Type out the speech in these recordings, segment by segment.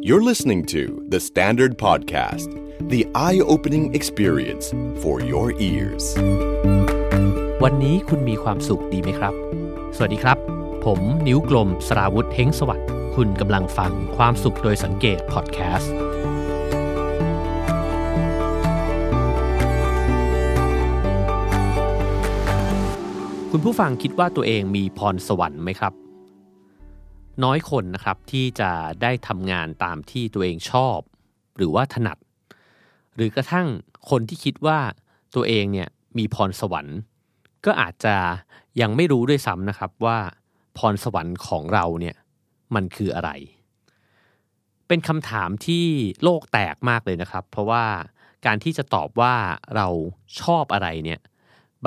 You're listening to The Standard Podcast, the eye opening experience for your ears. วันนี้คุณมีความสุขดีไหมครับ สวัสดีครับ ผมนิ้วกลมสราวุธเฮงสวัสดิ์คุณกำลังฟังความสุขโดยสังเกตพอดแคสต์คุณผู้ฟังคิดว่าตัวเองมีพรสวรรค์ไหมครับ น้อยคนนะครับที่จะได้ทำงานตามที่ตัวเองชอบ หรือว่าถนัด หรือกระทั่งคนที่คิดว่าตัวเองเนี่ยมีพรสวรรค์ ก็อาจจะยังไม่รู้ด้วยซ้ำนะครับว่าพรสวรรค์ของเราเนี่ยมันคืออะไร เป็นคำถามที่โลกแตกมากเลยนะครับ เพราะว่าการที่จะตอบว่าเราชอบอะไรเนี่ย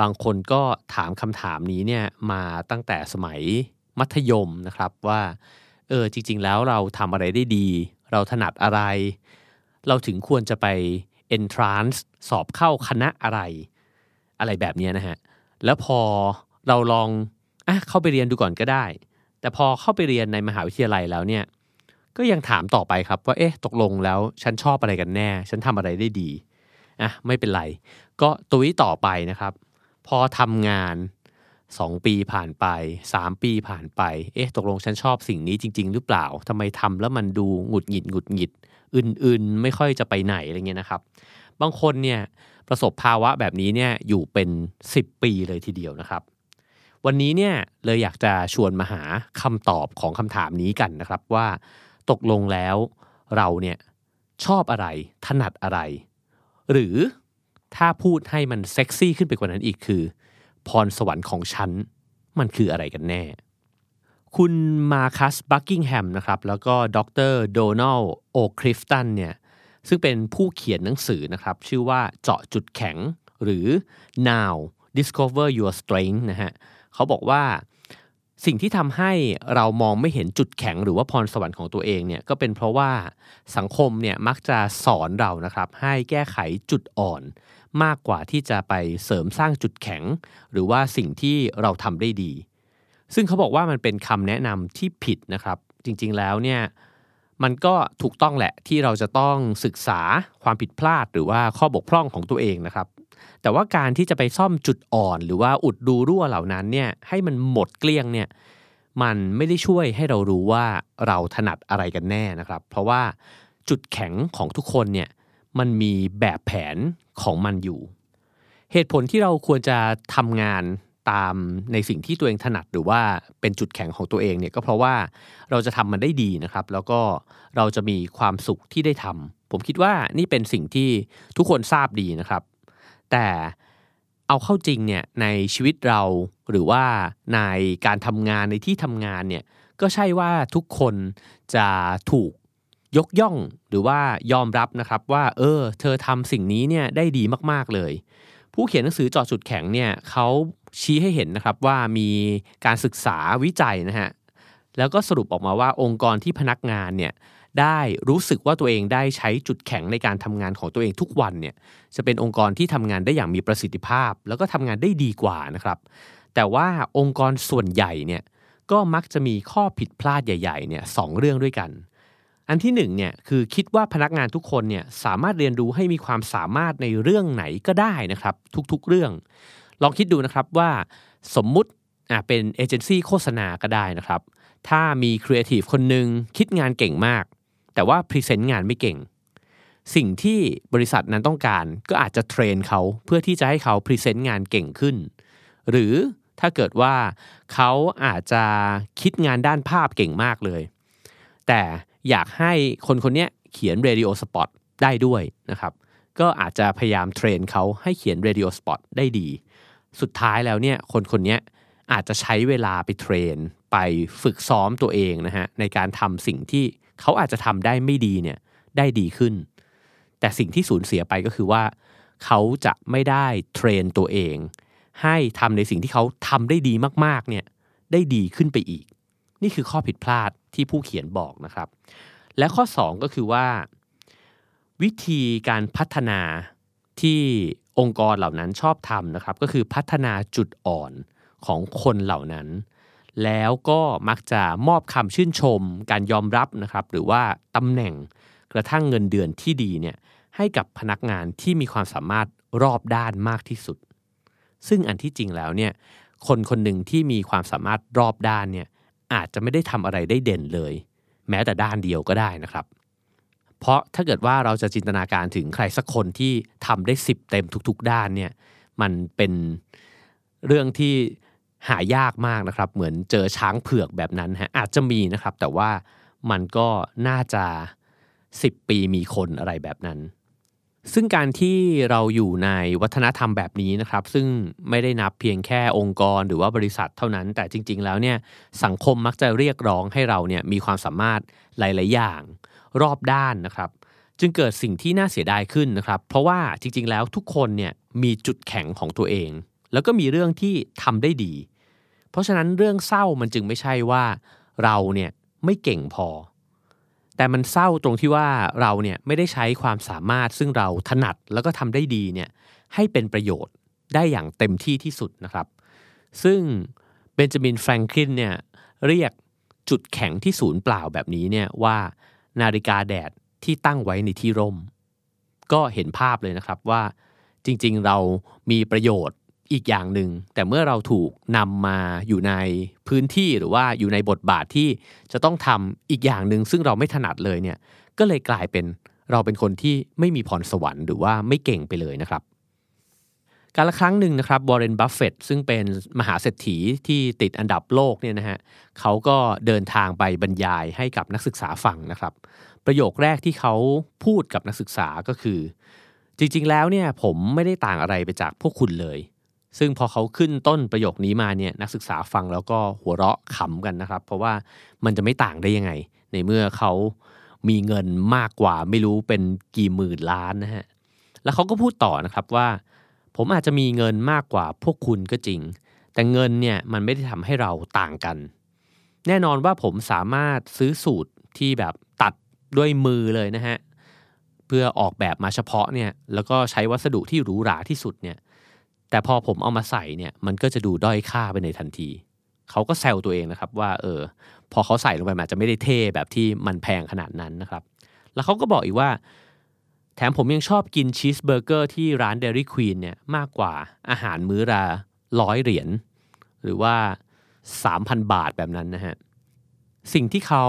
บางคนก็ถามคำถามนี้เนี่ยมาตั้งแต่สมัย มัธยมนะครับว่าเออจริง ๆ แล้วเราทำอะไรได้ดี เราถนัดอะไร เราถึงควรจะไป entrance สอบเข้าคณะอะไร อะไรแบบนี้นะฮะ แล้วพอเราลองอะเข้าไปเรียนดูก่อนก็ได้ แต่พอเข้าไปเรียนในมหาวิทยาลัยแล้วเนี่ย ก็ยังถามต่อไปครับว่าเอ๊ะตกลงแล้วฉันชอบอะไรกันแน่ ฉันทำอะไรได้ดีอะไม่เป็นไร ก็ตุ้ยต่อไปนะครับ พอทำงาน 2 ปีผ่านไป 3 ปีผ่านไป เอ๊ะตกลงฉันชอบสิ่งนี้จริง ๆ หรือเปล่าทำไมทำแล้วมันดูหงุดหงิดหงุดหงิดอื่นๆ ไม่ค่อยจะไปไหนอะไรเงี้ยนะครับ บางคนเนี่ยประสบภาวะแบบนี้เนี่ยอยู่เป็น 10 ปีเลยทีเดียวนะครับ วันนี้เนี่ยเลยอยากจะชวนมาหาคำตอบของคำถามนี้กันนะครับว่า ตกลงแล้วเราเนี่ยชอบอะไรถนัดอะไร หรือถ้าพูดให้มันเซ็กซี่ขึ้นไปกว่านั้นอีกคือ พรสวรรค์ของฉัน มันคืออะไรกันแน่ คุณมาคัสบักกิงแฮมนะครับแล้วก็ดรโดนัลโอคริฟตันเนี่ยซึ่งเป็นผู้เขียนหนังสือนะครับ ชื่อว่าเจาะจุดแข็งหรือ now discover your strength นะฮะเขาบอกว่าสิ่งที่ทำให้เรามองไม่เห็นจุดแข็งหรือว่าพรสวรรค์ของตัวเองเนี่ยก็เป็นเพราะว่าสังคมเนี่ยมักจะสอนเรานะครับให้แก้ไขจุดอ่อน มากกว่าที่จะไปเสริมสร้างจุดแข็ง หรือว่าสิ่งที่เราทำได้ดี ซึ่งเขาบอกว่ามันเป็นคำแนะนำที่ผิดนะครับ จริงๆแล้วเนี่ยมันก็ถูกต้องแหละที่เราจะต้องศึกษาความผิดพลาดหรือว่าข้อบกพร่องของตัวเองนะครับ แต่ว่าการที่จะไปซ่อมจุดอ่อนหรือว่าอุดดูรั่วเหล่านั้นเนี่ยให้มันหมดเกลี้ยงเนี่ยมันไม่ได้ช่วยให้เรารู้ว่าเราถนัดอะไรกันแน่นะครับ เพราะว่าจุดแข็งของทุกคนเนี่ยมันมีแบบแผน ของมันอยู่ เหตุผลที่เราควรจะทำงานตามในสิ่งที่ตัวเองถนัดหรือว่าเป็นจุดแข็งของตัวเองเนี่ยก็เพราะว่าเราจะทำมันได้ดีนะครับ แล้วก็เราจะมีความสุขที่ได้ทำผมคิดว่านี่เป็นสิ่งที่ทุกคนทราบดีนะครับ แต่เอาเข้าจริงเนี่ยในชีวิตเราหรือว่าในการทำงานในที่ทำงานเนี่ยก็ใช่ว่าทุกคนจะถูก ยกย่องหรือว่ายอมรับนะครับว่า เออ เธอทำสิ่งนี้เนี่ยได้ดีมากๆเลย ผู้เขียนหนังสือจอจุดแข็งเนี่ยเขาชี้ให้เห็นนะครับว่ามีการศึกษาวิจัยนะฮะแล้วก็สรุปออกมาว่าองค์กรที่พนักงานเนี่ยได้รู้สึกว่าตัวเองได้ใช้จุดแข็งในการทำงานของตัวเองทุกวันเนี่ยจะเป็นองค์กรที่ทำงานได้อย่างมีประสิทธิภาพ แล้วก็ทำงานได้ดีกว่านะครับ แต่ว่าองค์กรส่วนใหญ่เนี่ยก็มักจะมีข้อผิดพลาดใหญ่ๆเนี่ยสองเรื่องด้วยกัน อันที่หนึ่งเนี่ยคือคิดว่าพนักงานทุกคนเนี่ยสามารถเรียนรู้ให้มีความสามารถในเรื่องไหนก็ได้นะครับ ทุกๆเรื่อง ลองคิดดูนะครับว่าสมมุติอะเป็นเอเจนซี่โฆษณาก็ได้นะครับ ถ้ามีครีเอทีฟคนหนึ่งคิดงานเก่งมาก แต่ว่า present งานไม่เก่ง สิ่งที่บริษัทนั้นต้องการก็อาจจะ train เขาเพื่อที่จะให้เขา present งานเก่งขึ้น หรือถ้าเกิดว่าเขาอาจจะคิดงานด้านภาพเก่งมากเลย แต่ อยากให้คนคนนี้เขียน radio spot ได้ด้วยนะครับ ก็อาจจะพยายาม train เขาให้เขียน radio spot ได้ดี สุดท้ายแล้วเนี่ยคนคนนี้อาจจะใช้เวลาไป train ไปฝึกซ้อมตัวเองนะฮะในการทำสิ่งที่เขาอาจจะทำได้ไม่ดีเนี่ยได้ดีขึ้น แต่สิ่งที่สูญเสียไปก็คือว่า เขาจะไม่ได้เทรนตัวเอง ให้ทำในสิ่งที่เขาทำได้ดีมากๆเนี่ยได้ดีขึ้นไปอีก นี่คือข้อผิดพลาดที่ผู้เขียนบอกนะครับ และข้อ 2 ก็คือว่า วิธีการพัฒนาที่องค์กรเหล่านั้นชอบทำนะครับ ก็คือพัฒนาจุดอ่อนของคนเหล่านั้น แล้วก็มักจะมอบคำชื่นชม การยอมรับนะครับ หรือว่าตำแหน่งกระทั่งเงินเดือนที่ดีเนี่ยให้กับพนักงานที่มีความสามารถรอบด้านมากที่สุด ซึ่งอันที่จริงแล้วเนี่ยคนคนหนึ่งที่มีความสามารถรอบด้านเนี่ย อาจจะไม่ได้ทำอะไรได้เด่นเลย แม้แต่ด้านเดียวก็ได้นะครับ เพราะถ้าเกิดว่าเราจะจินตนาการถึงใครสักคนที่ทำได้สิบเต็มทุก ๆ ด้านเนี่ยมันเป็นเรื่องที่หายากมากนะครับ เหมือนเจอช้างเผือกแบบนั้นฮะอาจจะมีนะครับ แต่ว่ามันก็น่าจะ 10 ปีมีคนอะไรแบบนั้น ซึ่งการที่เราอยู่ในวัฒนธรรมแบบนี้นะครับ ซึ่งไม่ได้นับเพียงแค่องค์กรหรือว่าบริษัทเท่านั้น แต่จริง ๆ แล้วเนี่ยสังคมมักจะเรียกร้องให้เราเนี่ยมีความสามารถหลาย ๆ อย่างรอบด้านนะครับ จึงเกิดสิ่งที่น่าเสียดายขึ้นนะครับ เพราะว่าจริง ๆ แล้วทุกคนเนี่ยมีจุดแข็งของตัวเอง แล้วก็มีเรื่องที่ทำได้ดี เพราะฉะนั้นเรื่องเศร้ามันจึงไม่ใช่ว่าเราเนี่ยไม่เก่งพอ แต่มันเศร้าตรงที่ว่าเราเนี่ยไม่ได้ใช้ความสามารถซึ่งเราถนัดแล้วก็ทำได้ดีเนี่ยให้เป็นประโยชน์ได้อย่างเต็มที่ที่สุดนะครับ ซึ่งเบนจามินแฟรงคลินเนี่ยเรียกจุดแข็งที่ศูนย์เปล่าแบบนี้เนี่ยว่านาฬิกาแดดที่ตั้งไว้ในที่ร่ม ก็เห็นภาพเลยนะครับว่าจริงๆเรามีประโยชน์ อีกอย่างหนึ่ง แต่เมื่อเราถูกนำมาอยู่ในพื้นที่หรือว่าอยู่ในบทบาทที่จะต้องทำอีกอย่างหนึ่งซึ่งเราไม่ถนัดเลยเนี่ยก็เลยกลายเป็นเราเป็นคนที่ไม่มีพรสวรรค์หรือว่าไม่เก่งไปเลยนะครับ การละครั้งหนึ่งนะครับบรเรนบัฟเฟตซึ่งเป็นมหาเศรษฐีที่ติดอันดับโลกเนี่ยนะฮะเขาก็เดินทางไปบรรยายให้กับนักศึกษาฟังนะครับ ประโยคแรกที่เขาพูดกับนักศึกษาก็คือ จริงๆแล้วเนี่ยผมไม่ได้ต่างอะไรไปจากพวกคุณเลย ซึ่งพอเขาขึ้นต้นประโยคนี้มาเนี่ยนักศึกษาฟังแล้วก็หัวเราะขำกันนะครับ เพราะว่ามันจะไม่ต่างได้ยังไง ในเมื่อเขามีเงินมากกว่าไม่รู้เป็นกี่หมื่นล้านนะฮะแล้วเขาก็พูดต่อนะครับว่า ผมอาจจะมีเงินมากกว่าพวกคุณก็จริง แต่เงินเนี่ยมันไม่ได้ทำให้เราต่างกัน แน่นอนว่าผมสามารถซื้อสูตรที่แบบตัดด้วยมือเลยนะฮะเพื่อออกแบบมาเฉพาะเนี่ยแล้วก็ใช้วัสดุที่หรูหราที่สุดเนี่ย แต่พอผมเอามาใส่เนี่ยมันก็จะดูด้อยค่าไปในทันที เขาก็แซวตัวเองนะครับว่าเออพอเขาใส่ลงไปมันอาจะไม่ได้เท่แบบที่มันแพงขนาดนั้นนะครับ แล้วเขาก็บอกอีกว่า แถมผมยังชอบกินชีสเบอร์เกอร์ที่ร้าน Dairy Queen เนี่ยมากกว่าอาหารมื้อละร้อยเหรียญหรือว่า 3,000 บาทแบบนั้นนะฮะสิ่งที่เขา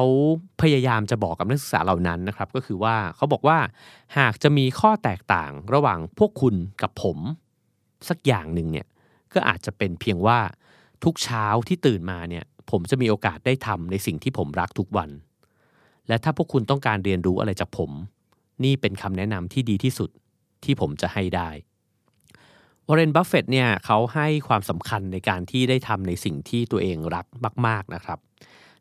พยายามจะบอกกับนักศึกษาเหล่านั้นนะครับ ก็คือว่าเขาบอกว่าหากจะมีข้อแตกต่างระหว่างพวกคุณกับผม สักอย่างหนึ่งเนี่ยก็อาจจะเป็นเพียงว่าทุกเช้าที่ตื่นมาเนี่ยผมจะมีโอกาสได้ทำในสิ่งที่ผมรักทุกวัน และถ้าพวกคุณต้องการเรียนรู้อะไรจากผม นี่เป็นคำแนะนำที่ดีที่สุดที่ผมจะให้ได้วอร์เรนบัฟเฟตเนี่ยเขาให้ความสำคัญในการที่ได้ทำในสิ่งที่ตัวเองรักมาก ๆนะครับ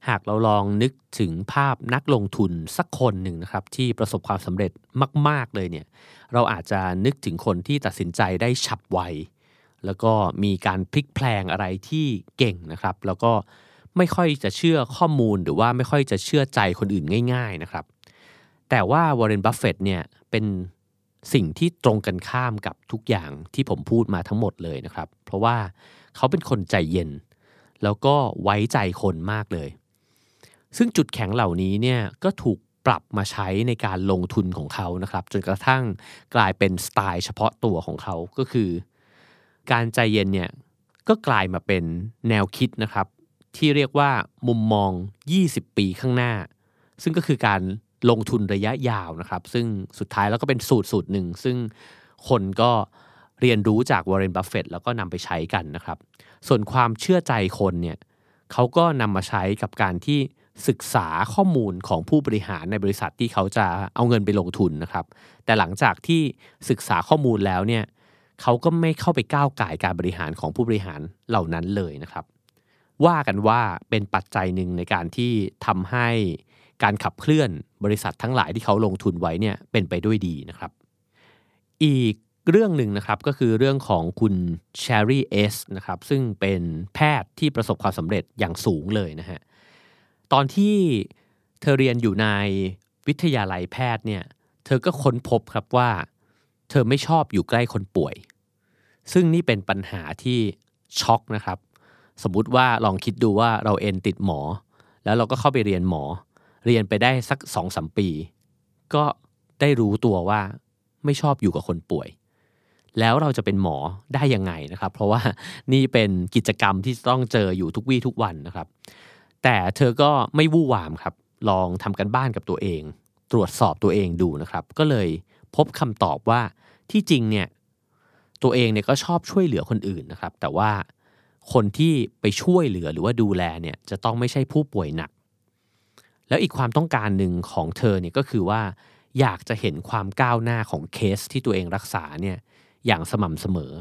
หากเราลองนึกถึงภาพนักลงทุนสักคนหนึ่งนะครับที่ประสบความสำเร็จมาก ๆ เลยเนี่ยเราอาจจะนึกถึงคนที่ตัดสินใจได้ฉับไว แล้วก็มีการพลิกแพลงอะไรที่เก่งนะครับ แล้วก็ไม่ค่อยจะเชื่อข้อมูลหรือว่าไม่ค่อยจะเชื่อใจคนอื่นง่าย ๆนะครับ แต่ว่าวอร์เรนบัฟเฟตเนี่ยเป็นสิ่งที่ตรงกันข้ามกับทุกอย่างที่ผมพูดมาทั้งหมดเลยนะครับ เพราะว่าเขาเป็นคนใจเย็น แล้วก็ไว้ใจคนมากเลย ซึ่งจุดแข็งเหล่านี้เนี่ยก็ถูกปรับมาใช้ในการลงทุนของเขานะครับ จนกระทั่งกลายเป็นสไตล์เฉพาะตัวของเขาก็คือ การใจเย็นเนี่ยก็กลายมาเป็นแนวคิดนะครับ ที่เรียกว่ามุมมอง 20 ปีข้างหน้า ซึ่งก็คือการลงทุนระยะยาวนะครับ ซึ่งสุดท้ายแล้วก็เป็นสูตรสูตรหนึ่ง ซึ่งคนก็เรียนรู้จากวอร์เรนบัฟเฟตแล้วก็นำไปใช้กันนะครับ ส่วนความเชื่อใจคนเนี่ยเขาก็นำมาใช้กับการที่ ศึกษาข้อมูลของผู้บริหารในบริษัทที่เขาจะเอาเงินไปลงทุนนะครับ แต่หลังจากที่ศึกษาข้อมูลแล้วเนี่ยเขาก็ไม่เข้าไปก้าวไก่การบริหารของผู้บริหารเหล่านั้นเลยนะครับ ว่ากันว่าเป็นปัจจัยหนึ่งในการที่ทำให้การขับเคลื่อนบริษัททั้งหลายที่เขาลงทุนไว้เนี่ยเป็นไปด้วยดีนะครับ อีกเรื่องหนึ่งนะครับก็คือเรื่องของคุณแชร์รี่เอสนะครับซึ่งเป็นแพทย์ที่ประสบความสำเร็จอย่างสูงเลยนะฮะ ตอนที่เธอเรียนอยู่ในวิทยาลัยแพทย์เนี่ย เธอก็ค้นพบครับว่า เธอไม่ชอบอยู่ใกล้คนป่วย ซึ่งนี่เป็นปัญหาที่ช็อกนะครับ สมมุติว่าลองคิดดูว่าเราเอ็นติดหมอ แล้วเราก็เข้าไปเรียนหมอ เรียนไปได้สักสองสมปี ก็ได้รู้ตัวว่าไม่ชอบอยู่กับคนป่วย แล้วเราจะเป็นหมอได้ยังไงนะครับ เพราะว่านี่เป็นกิจกรรมที่ต้องเจออยู่ทุกวี่ทุกวันนะครับ แต่เธอก็ไม่วู่วามครับ ลองทำกันบ้านกับตัวเอง ตรวจสอบตัวเองดูนะครับ ก็เลยพบคำตอบว่าที่จริงเนี่ยตัวเองเนี่ยก็ชอบช่วยเหลือคนอื่นนะครับ แต่ว่าคนที่ไปช่วยเหลือหรือว่าดูแลเนี่ยจะต้องไม่ใช่ผู้ป่วยหนัก แล้วอีกความต้องการหนึ่งของเธอเนี่ยก็คือว่า อยากจะเห็นความก้าวหน้าของเคสที่ตัวเองรักษาเนี่ยอย่างสม่ำเสมอ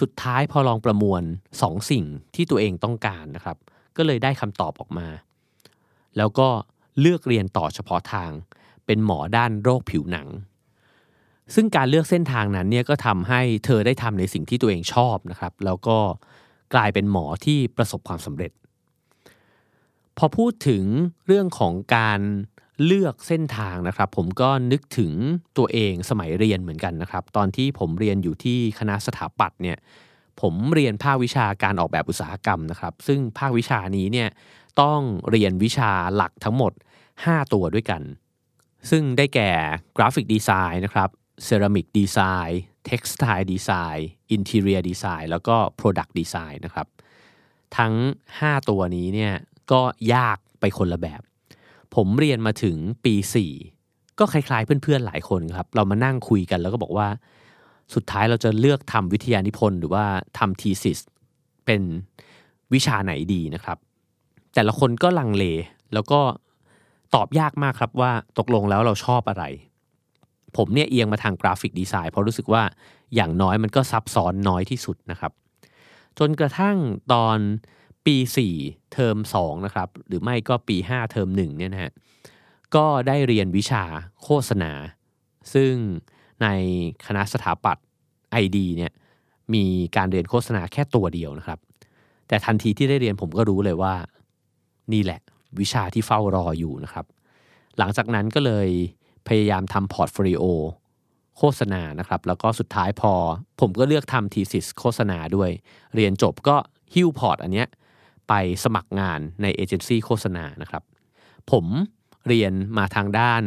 สุดท้ายพอลองประมวลสองสิ่งที่ตัวเองต้องการนะครับ ก็เลยได้คำตอบออกมา แล้วก็เลือกเรียนต่อเฉพาะทาง เป็นหมอด้านโรคผิวหนัง ซึ่งการเลือกเส้นทางนั้นเนี่ยก็ทำให้เธอได้ทำในสิ่งที่ตัวเองชอบนะครับ แล้วก็กลายเป็นหมอที่ประสบความสำเร็จ พอพูดถึงเรื่องของการเลือกเส้นทางนะครับ ผมก็นึกถึงตัวเองสมัยเรียนเหมือนกันนะครับ ตอนที่ผมเรียนอยู่ที่คณะสถาปัตย์เนี่ย ผมเรียนภาควิชาการออกแบบอุตสาหกรรมนะครับ ซึ่งภาควิชานี้เนี่ยต้องเรียนวิชาหลักทั้งหมด 5 ตัวด้วยกัน ซึ่งได้แก่ graphic design นะครับเซรามิกดีไซน์เท็กซ์ไทดีไซน์อินเท i รียดีไซน์แล้วก็ product design นะครับ ทั้ง 5 ตัวนี้เนี่ยก็ยากไปคนละแบบ ผมเรียนมาถึงปี 4 ก็คล้ายๆเพื่อนๆหลายคนครับ เรามานั่งคุยกันแล้วก็บอกว่า สุดท้ายเราจะเลือกทำวิทยานิพนธ์หรือว่าทำทีสิสเป็นวิชาไหนดีนะครับ แต่ละคนก็ลังเล แล้วก็ตอบยากมากครับว่าตกลงแล้วเราชอบอะไร ผมเนี่ยเอียงมาทางกราฟิกดีไซน์เพราะรู้สึกว่าอย่างน้อยมันก็ซับซ้อนน้อยที่สุดนะครับ จนกระทั่งตอนปี 4 เทอม2นะครับ หรือไม่ก็ปี 5 เทอม1เนี่ยนะฮะก็ได้เรียนวิชาโฆษณา ซึ่ง ในคณะสถาปัตย์ ID เนี่ยมีการเรียนโฆษณาแค่ตัวเดียวนะครับ แต่ทันทีที่ได้เรียนผมก็รู้เลยว่า นี่แหละ วิชาที่เฝ้ารออยู่นะครับ หลังจากนั้นก็เลยพยายามทำ portfolio โฆษณานะครับ แล้วก็สุดท้ายพอ ผมก็เลือกทำ thesis โฆษณาด้วย เรียนจบก็หิ้ว port อันเนี้ยไปสมัครงานในเอเจนซี่โฆษณานะครับ ผมเรียนมาทางด้าน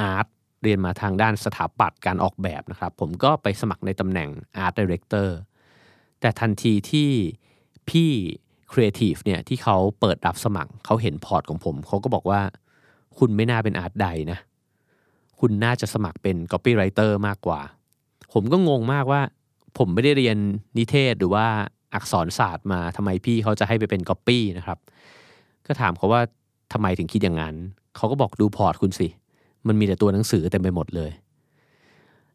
art เรียนมาทางด้านสถาปัตย์การออกแบบนะครับ ผมก็ไปสมัครในตำแหน่ง art director แต่ทันทีที่พี่ครีเอทีฟเนี่ยที่เขาเปิดรับสมัครเขาเห็น port ของผม เขาก็บอกว่า คุณไม่น่าเป็น art di นะ คุณน่าจะสมัครเป็น copywriter มากกว่า ผมก็งงมากว่า ผมไม่ได้เรียนนิเทศหรือว่าอักษรศาสตร์มาทำไมพี่เขาจะให้ไปเป็นก๊อปปี้นะครับ ก็ถามเขาว่าทำไมถึงคิดอย่างนั้น เขาก็บอกดู port คุณสิ มันมีแต่ตัวหนังสือเต็มไปหมดเลย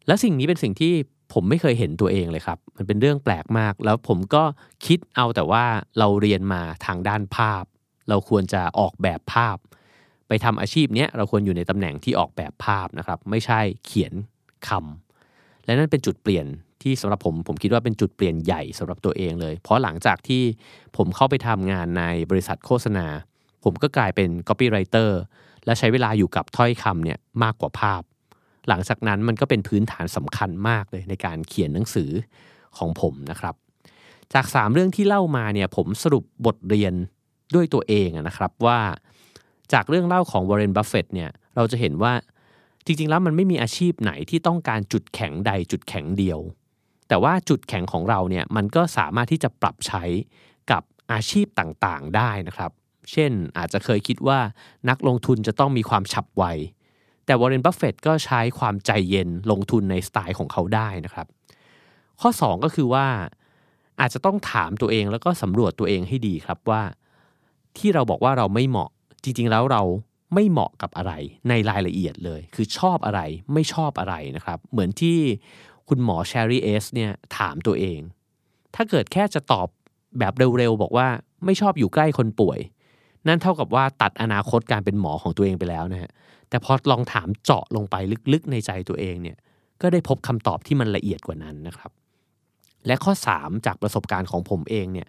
และสิ่งนี้เป็นสิ่งที่ผมไม่เคยเห็นตัวเองเลยครับ มันเป็นเรื่องแปลกมาก แล้วผมก็คิดเอาแต่ว่าเราเรียนมาทางด้านภาพ เราควรจะออกแบบภาพ ไปทำอาชีพเนี้ยเราควรอยู่ในตำแหน่งที่ออกแบบภาพนะครับ ไม่ใช่เขียนคำและนั่นเป็นจุดเปลี่ยนที่สำหรับผมผมคิดว่าเป็นจุดเปลี่ยนใหญ่สำหรับตัวเองเลย เพราะหลังจากที่ผมเข้าไปทำงานในบริษัทโฆษณา ผมก็กลายเป็น copywriter และใช้เวลาอยู่กับถ้อยคำเนี่ยมากกว่าภาพ หลังจากนั้นมันก็เป็นพื้นฐานสำคัญมากเลยในการเขียนหนังสือของผมนะครับ จาก 3 เรื่องที่เล่ามาเนี่ยผมสรุปบทเรียนด้วยตัวเองนะครับว่าจากเรื่องเล่าของวอร์เรนบัฟเฟตเนี่ยเราจะเห็นว่าจริงๆแล้วมันไม่มีอาชีพไหนที่ต้องการจุดแข็งใดจุดแข็งเดียว แต่ว่าจุดแข็งของเราเนี่ยมันก็สามารถที่จะปรับใช้กับอาชีพต่างๆได้นะครับ เช่น อาจจะเคยคิดว่านักลงทุนจะต้องมีความฉับไว แต่วอร์เรนบัฟเฟตก็ใช้ความใจเย็นลงทุนในสไตล์ของเขาได้นะครับ ข้อ 2 ก็คือว่าอาจจะต้องถามตัวเองแล้วก็สำรวจตัวเองให้ดีครับว่า ที่เราบอกว่าเราไม่เหมาะจริงๆแล้วเราไม่เหมาะกับอะไรในรายละเอียดเลย คือชอบอะไรไม่ชอบอะไรนะครับ เหมือนที่คุณหมอแชรีเอสเนี่ยถามตัวเอง ถ้าเกิดแค่จะตอบแบบเร็วๆ บอกว่าไม่ชอบอยู่ใกล้คนป่วย นั่นเท่ากับว่าตัดอนาคตการเป็นหมอของตัวเองไปแล้วนะฮะแต่พอลองถามเจาะลงไปลึกๆในใจตัวเองเนี่ยก็ได้พบคำตอบที่มันละเอียดกว่านั้นนะครับ และข้อ 3 จากประสบการณ์ของผมเองเนี่ย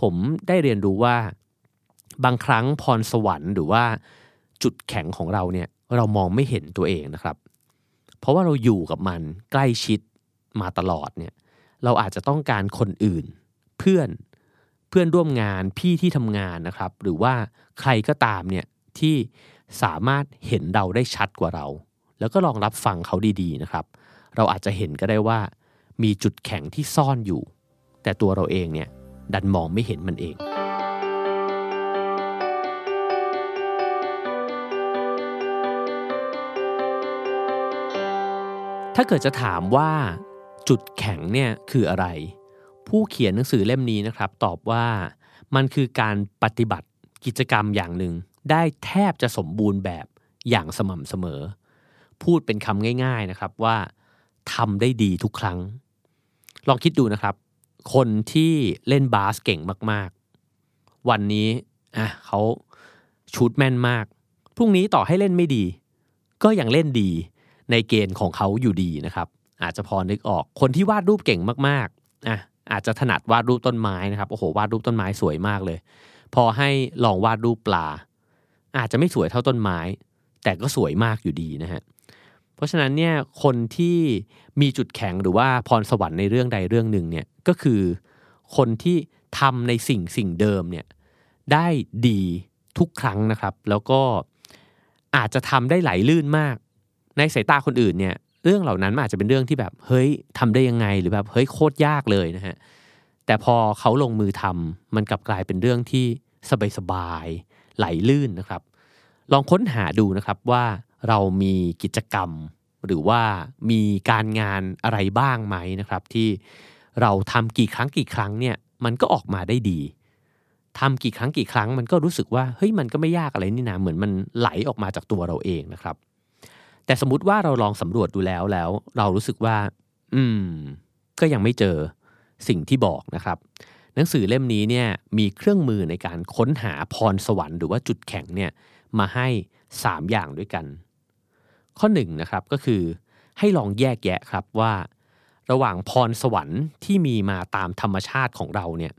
ผมได้เรียนรู้ว่าบางครั้งพรสวรรค์หรือว่าจุดแข็งของเราเนี่ยเรามองไม่เห็นตัวเองนะครับ เพราะว่าเราอยู่กับมันใกล้ชิดมาตลอดเนี่ยเราอาจจะต้องการคนอื่น เพื่อน พื่อนร่วมงานพี่ที่ทำงานนะครับ หรือว่าใครก็ตามเนี่ยที่สามารถเห็นเราได้ชัดกว่าเรา แล้วก็ลองรับฟังเขาดีๆนะครับ เราอาจจะเห็นก็ได้ว่า มีจุดแข็งที่ซ่อนอยู่ แต่ตัวเราเองเนี่ยดันมองไม่เห็นมันเองถ้าเกิดจะถามว่าจุดแข็งเนี่ยคืออะไร ผู้เขียนหนังสือเล่มนี้นะครับ ตอบว่ามันคือการปฏิบัติกิจกรรมอย่างหนึ่ง ได้แทบจะสมบูรณ์แบบอย่างสม่ำเสมอ พูดเป็นคำง่าย ๆนะครับว่าทำได้ดีทุกครั้ง ลองคิดดูนะครับ คนที่เล่นบาสเก่งมากๆ วันนี้อะเขาชูดแม่นมาก พรุ่งนี้ต่อให้เล่นไม่ดี ก็ยังเล่นดีในเกณฑ์ของเขาอยู่ดีนะครับ อาจจะพอนึกออกคนที่วาดรูปเก่งมากๆอะ อาจจะถนัดวาดรูปต้นไม้นะครับโอ้โหวาดรูปต้นไม้สวยมากเลย พอให้ลองวาดรูปปลา อาจจะไม่สวยเท่าต้นไม้ แต่ก็สวยมากอยู่ดีนะฮะเพราะฉะนั้นเนี่ยคนที่มีจุดแข็งหรือว่าพรสวรรค์ในเรื่องใดเรื่องหนึ่งเนี่ยก็คือคนที่ทำในสิ่งสิ่งเดิมเนี่ยได้ดีทุกครั้งนะครับ แล้วก็อาจจะทำได้ไหลลื่นมาก ในสายตาคนอื่นเนี่ย เรื่องเหล่านั้นอาจจะเป็นเรื่องที่แบบเฮ้ยทำได้ยังไงหรือแบบเฮ้ยโคตรยากเลยนะฮะแต่พอเขาลงมือทำมันกลับกลายเป็นเรื่องที่สบายๆไหลลื่นนะครับ ลองค้นหาดูนะครับว่าเรามีกิจกรรม หรือว่ามีการงานอะไรบ้างไหมนะครับ ที่เราทำกี่ครั้งกี่ครั้งเนี่ยมันก็ออกมาได้ดีทำกี่ครั้งกี่ครั้งมันก็รู้สึกว่าเฮ้ยมันก็ไม่ยากอะไรนี่นะเหมือนมันไหลออกมาจากตัวเราเองนะครับ แต่สมมติว่าเราลองสำรวจดูแล้วแล้ว เรารู้สึกว่า อืม ก็ยังไม่เจอสิ่งที่บอกนะครับ หนังสือเล่มนี้เนี่ยมีเครื่องมือในการค้นหาพรสวรรค์หรือว่าจุดแข็งเนี่ยมาให้ 3 อย่างด้วยกัน ข้อ1นนะครับก็คือให้ลองแยกแยะครับว่า ระหว่างพรสวรรค์ที่มีมาตามธรรมชาติของเราเนี่ย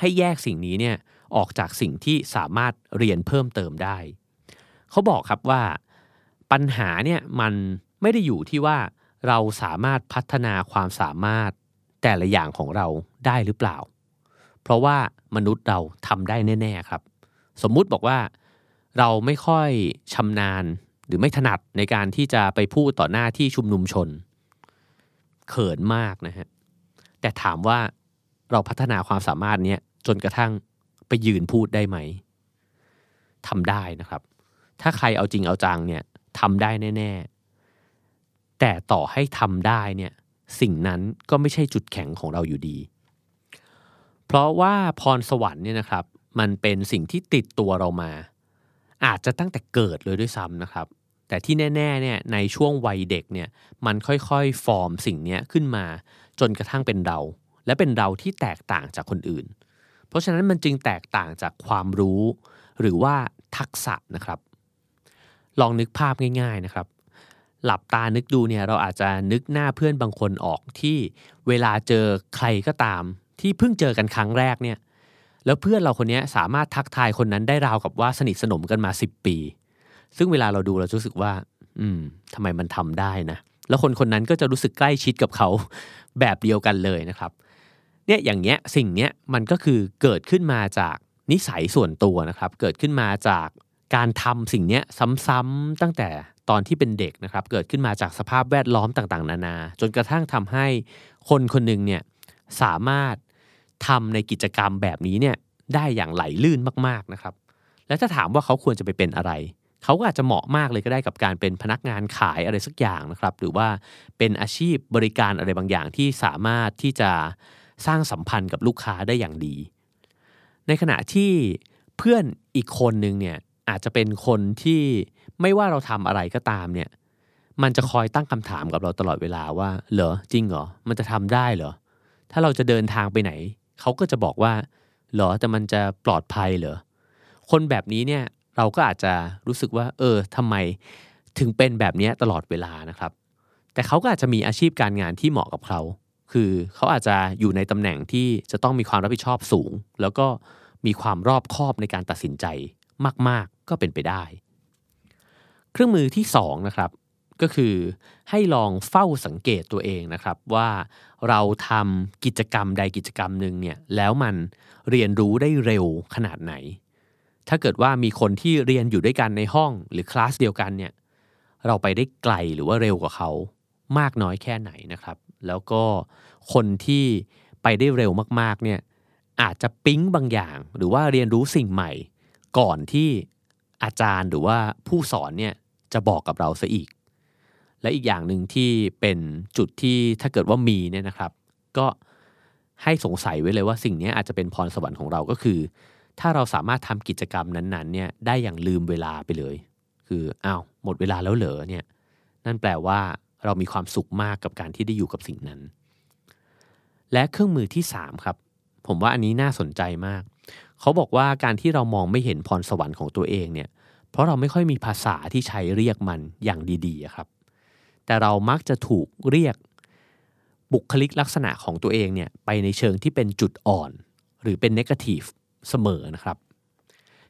ให้แยกสิ่งนี้เนี่ยออกจากสิ่งที่สามารถเรียนเพิ่มเติมได้ เขาบอกครับว่า ปัญหาเนี่ยมันไม่ได้อยู่ที่ว่าเราสามารถพัฒนาความสามารถแต่ละอย่างของเราได้หรือเปล่า เพราะว่ามนุษย์เราทำได้แน่ๆครับ สมมุติบอกว่าเราไม่ค่อยชำนาญหรือไม่ถนัดในการที่จะไปพูดต่อหน้าที่ชุมนุมชน เขินมากนะฮะ แต่ถามว่าเราพัฒนาความสามารถเนี้ยจนกระทั่งไปยืนพูดได้ไหมทำได้นะครับ ถ้าใครเอาจริงเอาจังเนี่ย ทำได้แน่ ๆ แต่ต่อให้ทำได้เนี่ยสิ่งนั้นก็ไม่ใช่จุดแข็งของเราอยู่ดี เพราะว่าพรสวรรค์เนี่ยนะครับ มันเป็นสิ่งที่ติดตัวเรามา อาจจะตั้งแต่เกิดเลยด้วยซ้ำนะครับ แต่ที่แน่ๆเนี่ยในช่วงวัยเด็กเนี่ยมันค่อยๆฟอร์มสิ่งนี้ขึ้นมา จนกระทั่งเป็นเรา และเป็นเราที่แตกต่างจากคนอื่น เพราะฉะนั้นมันจึงแตกต่างจากความรู้ หรือว่าทักษะนะครับ ลองนึกภาพง่าย ๆนะครับ หลับตานึกดูเนี่ยเราอาจจะนึกหน้าเพื่อนบางคนออกที่เวลาเจอใครก็ตาม ที่เพิ่งเจอกันครั้งแรกเนี่ยแล้วเพื่อนเราคนนี้สามารถทักทายคนนั้นได้ราวกับว่าสนิทสนมกันมา 10 ปี ซึ่งเวลาเราดูเราจะรู้สึกว่า อืมทำไมมันทำได้นะ แล้วคนคนนั้นก็จะรู้สึกใกล้ชิดกับเขาแบบเดียวกันเลยนะครับเนี่ยอย่างเงี้ยสิ่งเนี้ยมันก็คือเกิดขึ้นมาจากนิสัยส่วนตัวนะครับ เกิดขึ้นมาจาก การทำสิ่งนี้ซ้ำๆตั้งแต่ตอนที่เป็นเด็กนะครับเกิดขึ้นมาจากสภาพแวดล้อมต่างๆ นานา จนกระทั่งทำให้คนคนหนึ่งเนี่ยสามารถทำในกิจกรรมแบบนี้เนี่ยได้อย่างไหลลื่นมากๆนะครับ และถ้าถามว่าเขาควรจะไปเป็นอะไร เขาก็อาจจะเหมาะมากเลยก็ได้กับการเป็นพนักงานขายอะไรสักอย่างนะครับ หรือว่าเป็นอาชีพบริการอะไรบางอย่างที่สามารถที่จะสร้างสัมพันธ์กับลูกค้าได้อย่างดี ในขณะที่เพื่อนอีกคนหนึ่งเนี่ย อาจจะเป็นคนที่ไม่ว่าเราทำอะไรก็ตามเนี่ย มันจะคอยตั้งคำถามกับเราตลอดเวลาว่า เหรอจริงเหรอ มันจะทำได้เหรอ ถ้าเราจะเดินทางไปไหน เขาก็จะบอกว่า เหรอแต่มันจะปลอดภัยเหรอ คนแบบนี้เนี่ยเราก็อาจจะรู้สึกว่า เออทำไมถึงเป็นแบบนี้ตลอดเวลานะครับ แต่เขาก็อาจจะมีอาชีพการงานที่เหมาะกับเขา คือเขาอาจจะอยู่ในตำแหน่งที่จะต้องมีความรับผิดชอบสูง แล้วก็มีความรอบคอบในการตัดสินใจ มาก ๆ ก็เป็นไปได้ เครื่องมือที่2นะครับก็คือให้ลองเฝ้าสังเกตตัวเองนะครับว่าเราทำกิจกรรมใดกิจกรรมหนึ่งเนี่ยแล้วมันเรียนรู้ได้เร็วขนาดไหน ถ้าเกิดว่ามีคนที่เรียนอยู่ด้วยกันในห้องหรือคลาสเดียวกันเนี่ยเราไปได้ไกลหรือว่าเร็วกว่าเขามากน้อยแค่ไหนนะครับ แล้วก็คนที่ไปได้เร็วมากๆเนี่ยอาจจะปิ๊งบางอย่าง หรือว่าเรียนรู้สิ่งใหม่ ก่อนที่อาจารย์หรือว่าผู้สอนเนี่ยจะบอกกับเราซะอีก และอีกอย่างหนึ่งที่เป็นจุดที่ถ้าเกิดว่ามีเนี่ยนะครับ ก็ให้สงสัยไว้เลยว่าสิ่งนี้อาจจะเป็นพรสวรรค์ของเราก็คือ ถ้าเราสามารถทำกิจกรรมนั้นๆเนี่ยได้อย่างลืมเวลาไปเลย คืออ้าวหมดเวลาแล้วเหรอเนี่ยนั่นแปลว่าเรามีความสุขมากกับการที่ได้อยู่กับสิ่งนั้น และเครื่องมือที่ 3 ครับ ผมว่าอันนี้น่าสนใจมาก เขาบอกว่าการที่เรามองไม่เห็นพรสวรรค์ของตัวเองเนี่ย เพราะเราไม่ค่อยมีภาษาที่ใช้เรียกมันอย่างดีๆครับ แต่เรามักจะถูกเรียกบุคลิกลักษณะของตัวเองเนี่ยไปในเชิงที่เป็นจุดอ่อน หรือเป็นเนกาทีฟเสมอนะครับ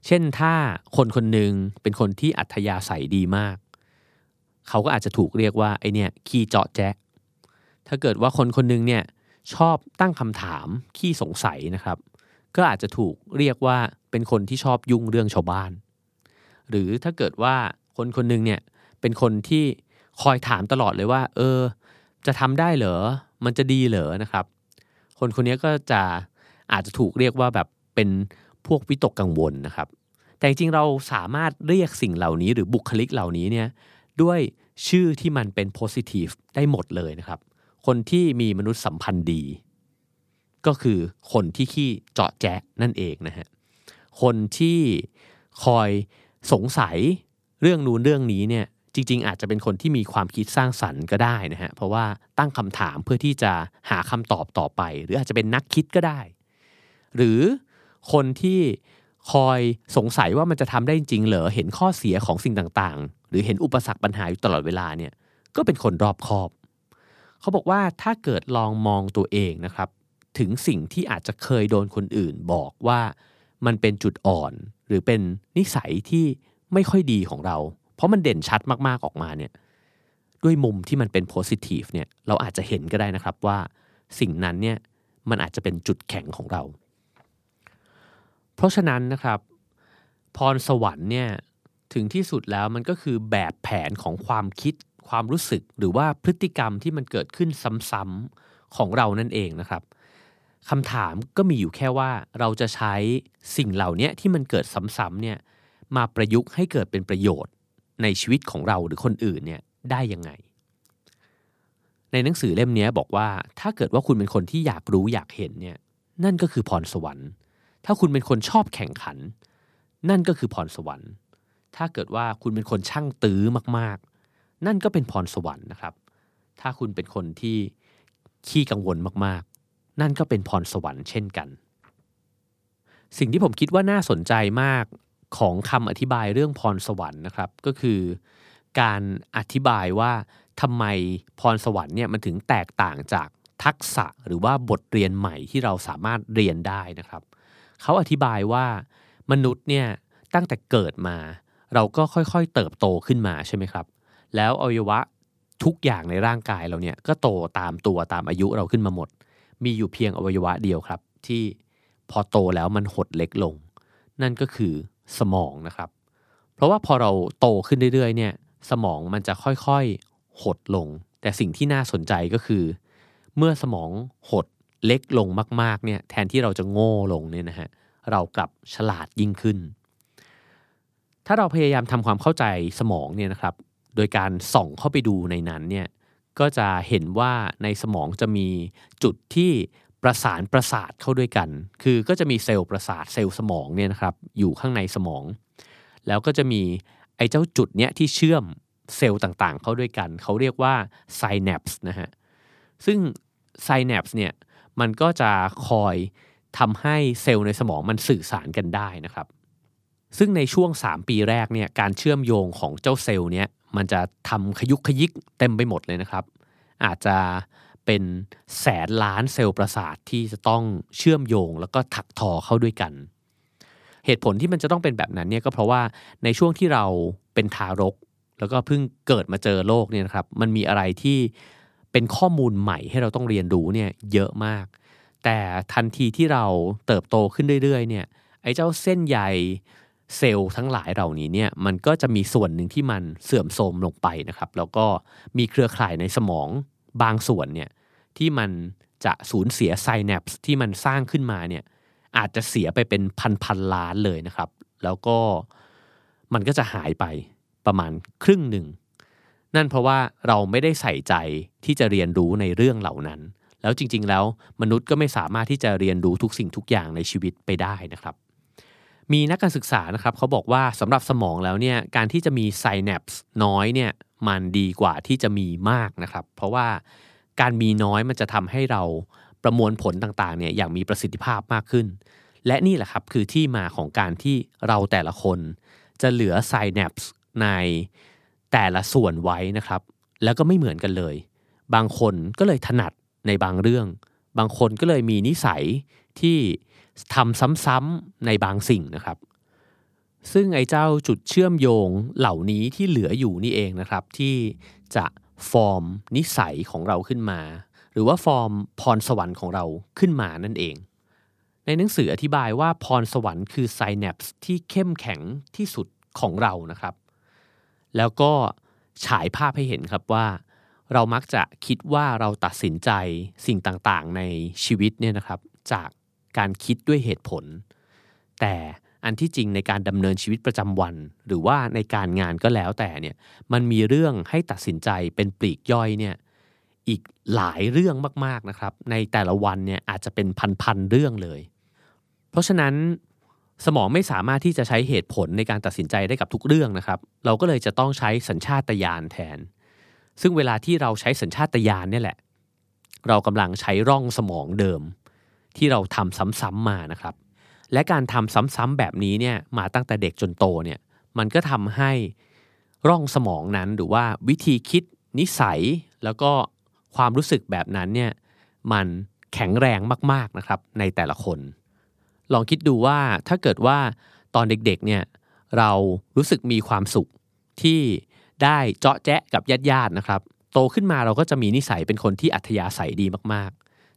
เช่นถ้าคนคนหนึ่งเป็นคนที่อัธยาศัยดีมาก เขาก็อาจจะถูกเรียกว่าไอเนี่ยขี้เจาะแจ๊ะถ้าเกิดว่าคนคนนึงเนี่ยชอบตั้งคำถามขี้สงสัยนะครับ ก็อาจจะถูกเรียกว่าเป็นคนที่ชอบยุ่งเรื่องชาวบ้าน หรือถ้าเกิดว่าคนคนนึงเนี่ยเป็นคนที่คอยถามตลอดเลยว่า เออ จะทำได้เหรอ มันจะดีเหรอนะครับ คนคนนี้ก็จะอาจจะถูกเรียกว่าแบบเป็นพวกวิตกกังวลนะครับ แต่จริงๆเราสามารถเรียกสิ่งเหล่านี้หรือบุคลิกเหล่านี้เนี่ยด้วยชื่อที่มันเป็น positive ได้หมดเลยนะครับ คนที่มีมนุษยสัมพันธ์ดี ก็คือคนที่ขี้เจาะแจ๊ะนั่นเองนะฮะคนที่คอยสงสัยเรื่องนู้นเรื่องนี้เนี่ยจริง ๆ อาจจะเป็นคนที่มีความคิดสร้างสรรค์ก็ได้นะฮะเพราะว่าตั้งคำถามเพื่อที่จะหาคำตอบต่อไป หรืออาจจะเป็นนักคิดก็ได้ หรือคนที่คอยสงสัยว่ามันจะทำได้จริงเหรอเห็นข้อเสียของสิ่งต่างๆ หรือเห็นอุปสรรคปัญหาอยู่ตลอดเวลาเนี่ยก็เป็นคนรอบคอบ เขาบอกว่าถ้าเกิดลองมองตัวเองนะครับ ถึงสิ่งที่อาจจะเคยโดนคนอื่นบอกว่ามันเป็นจุดอ่อน หรือเป็นนิสัยที่ไม่ค่อยดีของเรา เพราะมันเด่นชัดมากๆออกมาเนี่ยด้วยมุมที่มันเป็นโพสิทีฟเนี่ยเราอาจจะเห็นก็ได้นะครับว่าสิ่งนั้นเนี่ยมันอาจจะเป็นจุดแข็งของเรา เพราะฉะนั้นนะครับ พรสวรรค์เนี่ยถึงที่สุดแล้วมันก็คือแบบแผนของความคิด ความรู้สึกหรือว่าพฤติกรรมที่มันเกิดขึ้นซ้ำๆของเรานั่นเองนะครับ คำถามก็มีอยู่แค่ว่าเราจะใช้สิ่งเหล่านี้ที่มันเกิดซ้ำๆเนี่ยมาประยุกต์ให้เกิดเป็นประโยชน์ในชีวิตของเราหรือคนอื่นเนี่ยได้ยังไง ในหนังสือเล่มนี้บอกว่าถ้าเกิดว่าคุณเป็นคนที่อยากรู้อยากเห็นเนี่ยนั่นก็คือพรสวรรค์ ถ้าคุณเป็นคนชอบแข่งขัน นั่นก็คือพรสวรรค์ ถ้าเกิดว่าคุณเป็นคนช่างตื้อมากๆ นั่นก็เป็นพรสวรรค์นะครับ ถ้าคุณเป็นคนที่ขี้กังวลมากๆ นั่นก็เป็นพรสวรรค์เช่นกัน สิ่งที่ผมคิดว่าน่าสนใจมากของคำอธิบายเรื่องพรสวรรค์นะครับ ก็คือการอธิบายว่าทำไมพรสวรรค์เนี่ยมันถึงแตกต่างจากทักษะหรือว่าบทเรียนใหม่ที่เราสามารถเรียนได้นะครับ เขาอธิบายว่ามนุษย์เนี่ยตั้งแต่เกิดมา เราก็ค่อยๆเติบโตขึ้นมาใช่ไหมครับ แล้วอวัยวะทุกอย่างในร่างกายเราเนี่ยก็โตตามตัวตามอายุเราขึ้นมาหมด มีอยู่เพียงอวัยวะเดียวครับ ที่พอโตแล้วมันหดเล็กลง นั่นก็คือสมองนะครับ เพราะว่าพอเราโตขึ้นเรื่อยๆเนี่ยสมองมันจะค่อยๆหดลง แต่สิ่งที่น่าสนใจก็คือ เมื่อสมองหดเล็กลงมากๆเนี่ยแทนที่เราจะโง่ลงเนี่ยนะฮะเรากลับฉลาดยิ่งขึ้น ถ้าเราพยายามทำความเข้าใจสมองเนี่ยนะครับ โดยการส่องเข้าไปดูในนั้นเนี่ย ก็จะเห็นว่าในสมองจะมีจุดที่ประสานประสาทเข้าด้วยกัน คือก็จะมีเซลล์ประสาทเซลล์สมองเนี่ยนะครับอยู่ข้างในสมอง แล้วก็จะมีไอ้เจ้าจุดเนี้ยที่เชื่อมเซลล์ต่างๆ เข้าด้วยกัน เขาเรียกว่า synapse นะฮะ ซึ่ง synapse เนี่ยมันก็จะคอยทำให้เซลล์ในสมองมันสื่อสารกันได้นะครับ ซึ่งในช่วง 3 ปีแรกเนี่ยการเชื่อมโยงของเจ้าเซลล์เนี้ย มันจะทำขยุกขยิกเต็มไปหมดเลยนะครับ อาจจะเป็นแสนล้านเซลล์ประสาทที่จะต้องเชื่อมโยงแล้วก็ถักทอเข้าด้วยกัน เหตุผลที่มันจะต้องเป็นแบบนั้นเนี่ยก็เพราะว่าในช่วงที่เราเป็นทารก แล้วก็เพิ่งเกิดมาเจอโลกเนี่ยนะครับ มันมีอะไรที่เป็นข้อมูลใหม่ให้เราต้องเรียนรู้เนี่ยเยอะมาก แต่ทันทีที่เราเติบโตขึ้นเรื่อยๆเนี่ยไอ้เจ้าเส้นใย เซลล์ทั้งหลายเหล่านี้เนี่ยมันก็จะมีส่วนหนึ่งที่มันเสื่อมโทรมลงไปนะครับ แล้วก็มีเครือข่ายในสมองบางส่วนเนี่ยที่มันจะสูญเสียไซแนปส์ที่มันสร้างขึ้นมาเนี่ยอาจจะเสียไปเป็นพันพันล้านเลยนะครับ แล้วก็มันก็จะหายไปประมาณครึ่งหนึ่ง นั่นเพราะว่าเราไม่ได้ใส่ใจที่จะเรียนรู้ในเรื่องเหล่านั้น แล้วจริง ๆ แล้วมนุษย์ก็ไม่สามารถที่จะเรียนรู้ทุกสิ่งทุกอย่างในชีวิตไปได้นะครับ มีนักการศึกษานะครับเขาบอกว่าสำหรับสมองแล้วเนี่ยการที่จะมีไซแนปส์น้อยเนี่ยมันดีกว่าที่จะมีมากนะครับ เพราะว่าการมีน้อยมันจะทำให้เราประมวลผลต่างๆเนี่ยอย่างมีประสิทธิภาพมากขึ้น และนี่แหละครับคือที่มาของการที่เราแต่ละคน จะเหลือไซแนปส์ในแต่ละส่วนไว้นะครับ แล้วก็ไม่เหมือนกันเลย บางคนก็เลยถนัดในบางเรื่อง บางคนก็เลยมีนิสัย ที่ทำซ้ำๆในบางสิ่งนะครับ ซึ่งไอ้เจ้าจุดเชื่อมโยงเหล่านี้ที่เหลืออยู่นี่เองนะครับ ที่จะฟอร์มนิสัยของเราขึ้นมา หรือว่าฟอร์มพรสวรรค์ของเราขึ้นมานั่นเอง ในหนังสืออธิบายว่าพรสวรรค์คือ synapse ที่เข้มแข็งที่สุดของเรานะครับ แล้วก็ฉายภาพให้เห็นครับว่า เรามักจะคิดว่าเราตัดสินใจสิ่งต่างๆ ในชีวิตเนี่ยนะครับ จาก การคิดด้วยเหตุผล แต่อันที่จริงในการดำเนินชีวิตประจำวัน หรือว่าในการงานก็แล้วแต่เนี่ยมันมีเรื่องให้ตัดสินใจเป็นปลีกย่อยเนี่ยอีกหลายเรื่องมากๆนะครับ ในแต่ละวันเนี่ยอาจจะเป็นพันๆเรื่องเลย เพราะฉะนั้นสมองไม่สามารถที่จะใช้เหตุผลในการตัดสินใจได้กับทุกเรื่องนะครับ เราก็เลยจะต้องใช้สัญชาตญาณแทน ซึ่งเวลาที่เราใช้สัญชาตญาณเนี่ยแหละ เรากำลังใช้ร่องสมองเดิม ที่เราทำซ้ำๆมานะครับ และการทำซ้ำๆแบบนี้เนี่ยมาตั้งแต่เด็กจนโตเนี่ยมันก็ทำให้ร่องสมองนั้นหรือว่าวิธีคิดนิสัยแล้วก็ความรู้สึกแบบนั้นเนี่ยมันแข็งแรงมากๆนะครับในแต่ละคน ลองคิดดูว่าถ้าเกิดว่าตอนเด็กๆเนี่ยเรารู้สึกมีความสุขที่ได้เจาะแจ๊ะกับญาติๆนะครับ โตขึ้นมาเราก็จะมีนิสัยเป็นคนที่อัธยาศัยดีมาก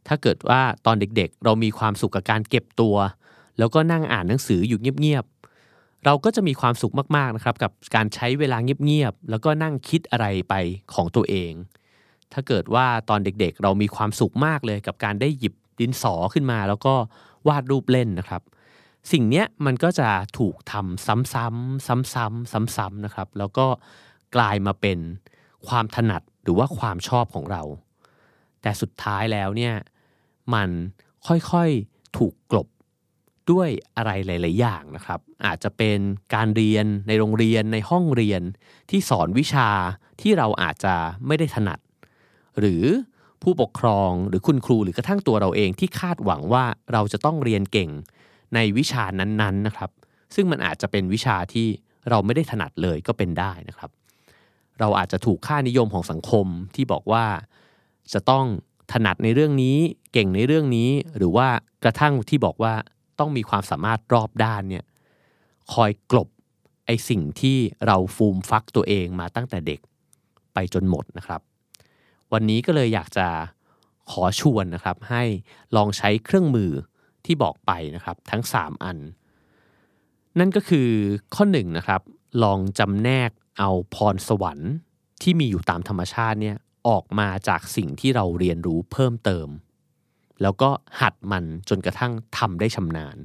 ถ้าเกิดว่าตอนเด็กๆ เรามีความสุขกับการเก็บตัว แล้วก็นั่งอ่านหนังสืออยู่เงียบๆ เราก็จะมีความสุขมากๆนะครับกับการใช้เวลาเงียบๆ แล้วก็นั่งคิดอะไรไปของตัวเอง ถ้าเกิดว่าตอนเด็กๆ เรามีความสุขมากเลยกับการได้หยิบดินสอขึ้นมา แล้วก็วาดรูปเล่นนะครับ สิ่งเนี้ยมันก็จะถูกทำซ้ำๆซ้ำๆซ้ำๆนะครับ แล้วก็กลายมาเป็นความถนัดหรือว่าความชอบของเรา แต่สุดท้ายแล้วเนี่ย มันค่อยๆถูกกลบด้วยอะไรหลาย ๆ อย่างนะครับ อาจจะเป็นการเรียนในโรงเรียนในห้องเรียนที่สอนวิชาที่เราอาจจะไม่ได้ถนัด หรือผู้ปกครองหรือคุณครูหรือกระทั่งตัวเราเองที่คาดหวังว่าเราจะต้องเรียนเก่งในวิชานั้นๆนะครับ ซึ่งมันอาจจะเป็นวิชาที่เราไม่ได้ถนัดเลยก็เป็นได้นะครับ เราอาจจะถูกค่านิยมของสังคมที่บอกว่าจะต้อง ถนัดในเรื่องนี้เก่งในเรื่องนี้ หรือว่ากระทั่งที่บอกว่าต้องมีความสามารถรอบด้านเนี่ยคอยกลบไอสิ่งที่เราฟูมฟักตัวเองมาตั้งแต่เด็กไปจนหมดนะครับ วันนี้ก็เลยอยากจะขอชวนนะครับให้ลองใช้เครื่องมือที่บอกไปนะครับทั้ง 3 อัน นั่นก็คือข้อ1นนะครับลองจำแนกเอาพรสวรรค์ที่มีอยู่ตามธรรมชาติเนี่ย ออกมาจากสิ่งที่เราเรียนรู้เพิ่มเติม แล้วก็หัดมันจนกระทั่งทำได้ชำนาญ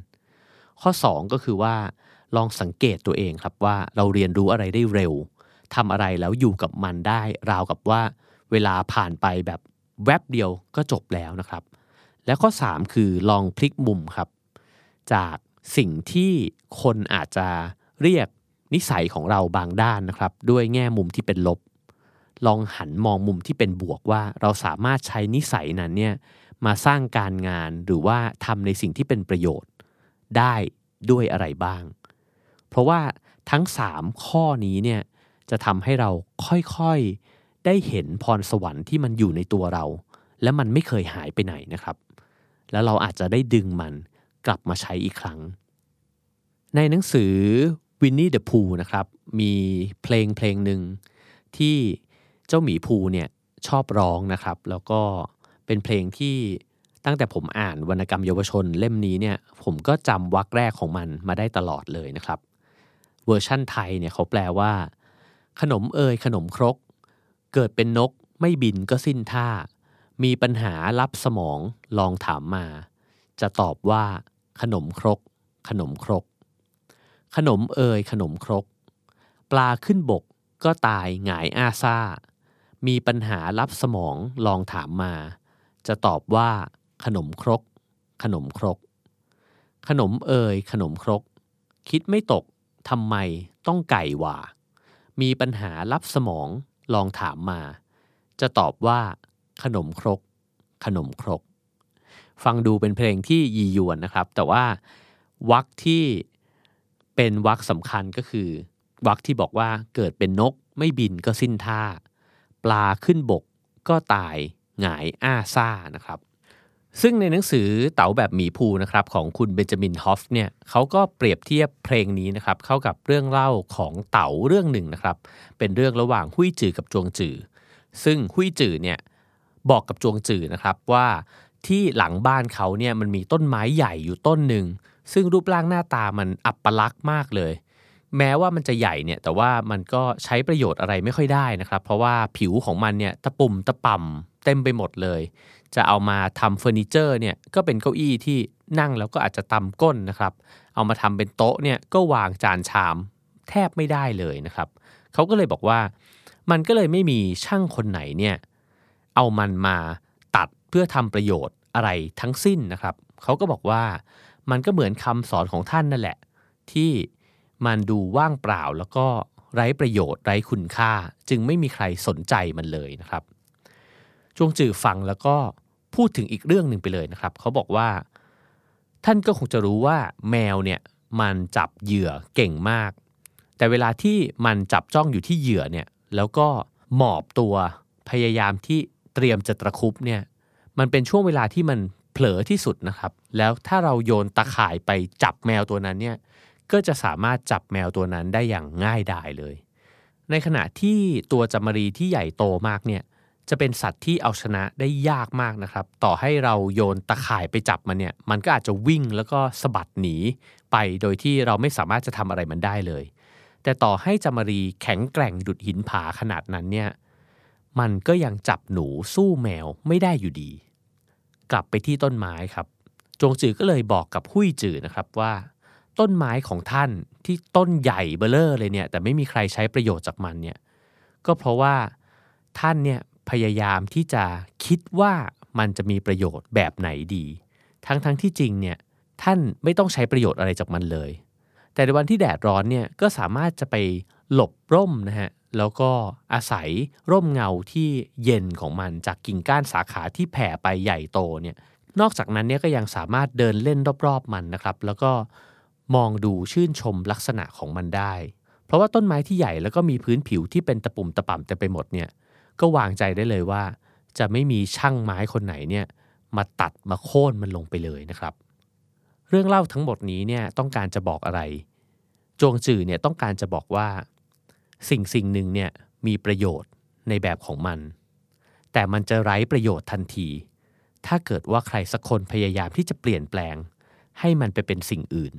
ข้อ 2 ก็คือว่า ลองสังเกตตัวเองครับว่าเราเรียนรู้อะไรได้เร็วทำอะไรแล้วอยู่กับมันได้ ราวกับว่าเวลาผ่านไปแบบแวบเดียวก็จบแล้วนะครับ และข้อ 3 คือลองพลิกมุมครับ จากสิ่งที่คนอาจจะเรียกนิสัยของเราบางด้านนะครับ ด้วยแง่มุมที่เป็นลบ ลองหันมองมุมที่เป็นบวกว่า เราสามารถใช้นิสัยนั้นเนี่ยมาสร้างการงานหรือว่าทำในสิ่งที่เป็นประโยชน์ได้ด้วยอะไรบ้าง เพราะว่าทั้ง 3 ข้อนี้เนี่ยจะทำให้เราค่อยๆได้เห็นพรสวรรค์ที่มันอยู่ในตัวเรา และมันไม่เคยหายไปไหนนะครับ แล้วเราอาจจะได้ดึงมันกลับมาใช้อีกครั้ง ในหนังสือวินนี่เดอะพูนะครับ มีเพลงเพลงหนึ่งที่ เจ้าหมีภูเนี่ยชอบร้องนะครับ แล้วก็เป็นเพลงที่ตั้งแต่ผมอ่านวรรณกรรมเยาวชนเล่มนี้เนี่ยผมก็จำวรรคแรกของมันมาได้ตลอดเลยนะครับ เวอร์ชั่นไทยเนี่ยเขาแปลว่า ขนมเอยขนมครก เกิดเป็นนกไม่บินก็สิ้นท่า มีปัญหาลับสมองลองถามมา จะตอบว่า ขนมครก ขนมครก ขนมเอยขนมครก ปลาขึ้นบกก็ตายหงายอ้าซ่า มีปัญหารับสมองลองถามมา จะตอบว่า ขนมครก ขนมครก ขนมเอยขนมครก คิดไม่ตกทำไมต้องไก่หว่า มีปัญหารับสมองลองถามมา จะตอบว่า ขนมครก ขนมครก ฟังดูเป็นเพลงที่ยียวนนะครับ แต่ว่าวักที่เป็นวักสำคัญก็คือ วรรคที่บอกว่าเกิดเป็นนกไม่บินก็สิ้นท่า ปลาขึ้นบกก็ตายหงายอ้าซ่านะครับ ซึ่งในหนังสือเต๋าแบบหมีพูห์นะครับของคุณเบนจามินฮอฟเนี่ยเขาก็เปรียบเทียบเพลงนี้นะครับเข้ากับเรื่องเล่าของเต๋าเรื่องหนึ่งนะครับ เป็นเรื่องระหว่างหุยจือกับจวงจือ ซึ่งหุยจือเนี่ยบอกกับจวงจือนะครับว่าที่หลังบ้านเขาเนี่ยมันมีต้นไม้ใหญ่อยู่ต้นหนึ่งซึ่งรูปร่างหน้าตามันอัปลักษณ์มากเลย แม้ว่ามันจะใหญ่เนี่ยแต่ว่ามันก็ใช้ประโยชน์อะไรไม่ค่อยได้นะครับ เพราะว่าผิวของมันเนี่ยตะปุ่มตะป่ำเต็มไปหมดเลย จะเอามาทำเฟอร์นิเจอร์เนี่ยก็เป็นเก้าอี้ที่นั่งแล้วก็อาจจะตำก้นนะครับ เอามาทำเป็นโต๊ะเนี่ยก็วางจานชามแทบไม่ได้เลยนะครับเขาก็เลยบอกว่า มันก็เลยไม่มีช่างคนไหนเนี่ยเอามันมาตัดเพื่อทำประโยชน์อะไรทั้งสิ้นนะครับเขาก็บอกว่ามันก็เหมือนคำสอนของท่านนั่นแหละ ที่ มันดูว่างเปล่าแล้วก็ไร้ประโยชน์ไร้คุณค่า จึงไม่มีใครสนใจมันเลยนะครับจวงจือฟังแล้วก็พูดถึงอีกเรื่องหนึ่งไปเลยนะครับ เขาบอกว่า ท่านก็คงจะรู้ว่าแมวเนี่ยมันจับเหยื่อเก่งมาก แต่เวลาที่มันจับจ้องอยู่ที่เหยื่อเนี่ยแล้วก็หมอบตัวพยายามที่เตรียมจะตะคุบเนี่ยมันเป็นช่วงเวลาที่มันเผลอที่สุดนะครับ แล้วถ้าเราโยนตะข่ายไปจับแมวตัวนั้นเนี่ย ก็จะสามารถจับแมวตัวนั้นได้อย่างง่ายดายเลย ในขณะที่ตัวจามรีที่ใหญ่โตมากเนี่ยจะเป็นสัตว์ที่เอาชนะได้ยากมากนะครับ ต่อให้เราโยนตะข่ายไปจับมันเนี่ย มันก็อาจจะวิ่งแล้วก็สะบัดหนีไปโดยที่เราไม่สามารถจะทำอะไรมันได้เลย แต่ต่อให้จามรีแข็งแกร่งดุดหินผาขนาดนั้นเนี่ย มันก็ยังจับหนูสู้แมวไม่ได้อยู่ดี กลับไปที่ต้นไม้ครับ จงจือก็เลยบอกกับหุยจือนะครับว่า ต้นไม้ของท่านที่ต้นใหญ่เบลเลอร์เลยเนี่ยแต่ไม่มีใครใช้ประโยชน์จากมันเนี่ยก็เพราะว่าท่านเนี่ยพยายามที่จะคิดว่ามันจะมีประโยชน์แบบไหนดี ทั้งทั้งที่จริงเนี่ยท่านไม่ต้องใช้ประโยชน์อะไรจากมันเลย แต่ในวันที่แดดร้อนเนี่ยก็สามารถจะไปหลบร่มนะฮะแล้วก็อาศัยร่มเงาที่เย็นของมันจากกิ่งก้านสาขาที่แผ่ไปใหญ่โตเนี่ยนอกจากนั้นเนี่ยก็ยังสามารถเดินเล่นรอบๆมันนะครับ แล้วก็ มองดูชื่นชมลักษณะของมันได้ เพราะว่าต้นไม้ที่ใหญ่แล้วก็มีพื้นผิวที่เป็นตะปุ่มตะป่ำเต็มไปหมดเนี่ยก็วางใจได้เลยว่า จะไม่มีช่างไม้คนไหนเนี่ยมาตัดมาโค่นมันลงไปเลยนะครับ เรื่องเล่าทั้งหมดนี้เนี่ยต้องการจะบอกอะไรจวงจื่อเนี่ยต้องการจะบอกว่า สิ่งสิ่งหนึ่งเนี่ยมีประโยชน์ในแบบของมัน แต่มันจะไร้ประโยชน์ทันที ถ้าเกิดว่าใครสักคนพยายามที่จะเปลี่ยนแปลง ให้มันไปเป็นสิ่งอื่น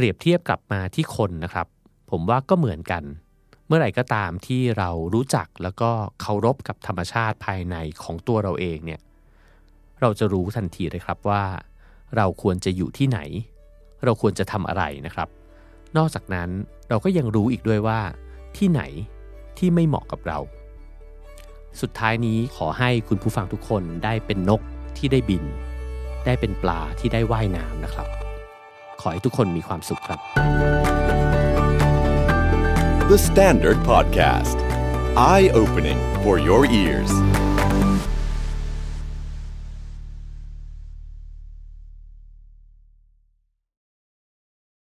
เปรียบเทียบกลับมาที่คนนะครับ ผมว่าก็เหมือนกัน เมื่อไหร่ก็ตามที่เรารู้จักแล้วก็เคารพกับธรรมชาติภายในของตัวเราเองเนี่ยเราจะรู้ทันทีเลยครับว่า เราควรจะอยู่ที่ไหน เราควรจะทำอะไรนะครับ นอกจากนั้นเราก็ยังรู้อีกด้วยว่า ที่ไหนที่ไม่เหมาะกับเรา สุดท้ายนี้ขอให้คุณผู้ฟังทุกคนได้เป็นนกที่ได้บิน ได้เป็นปลาที่ได้ว่ายน้ำนะครับ ขอให้ทุกคนมีความสุขครับ The Standard Podcast Eye Opening for Your Ears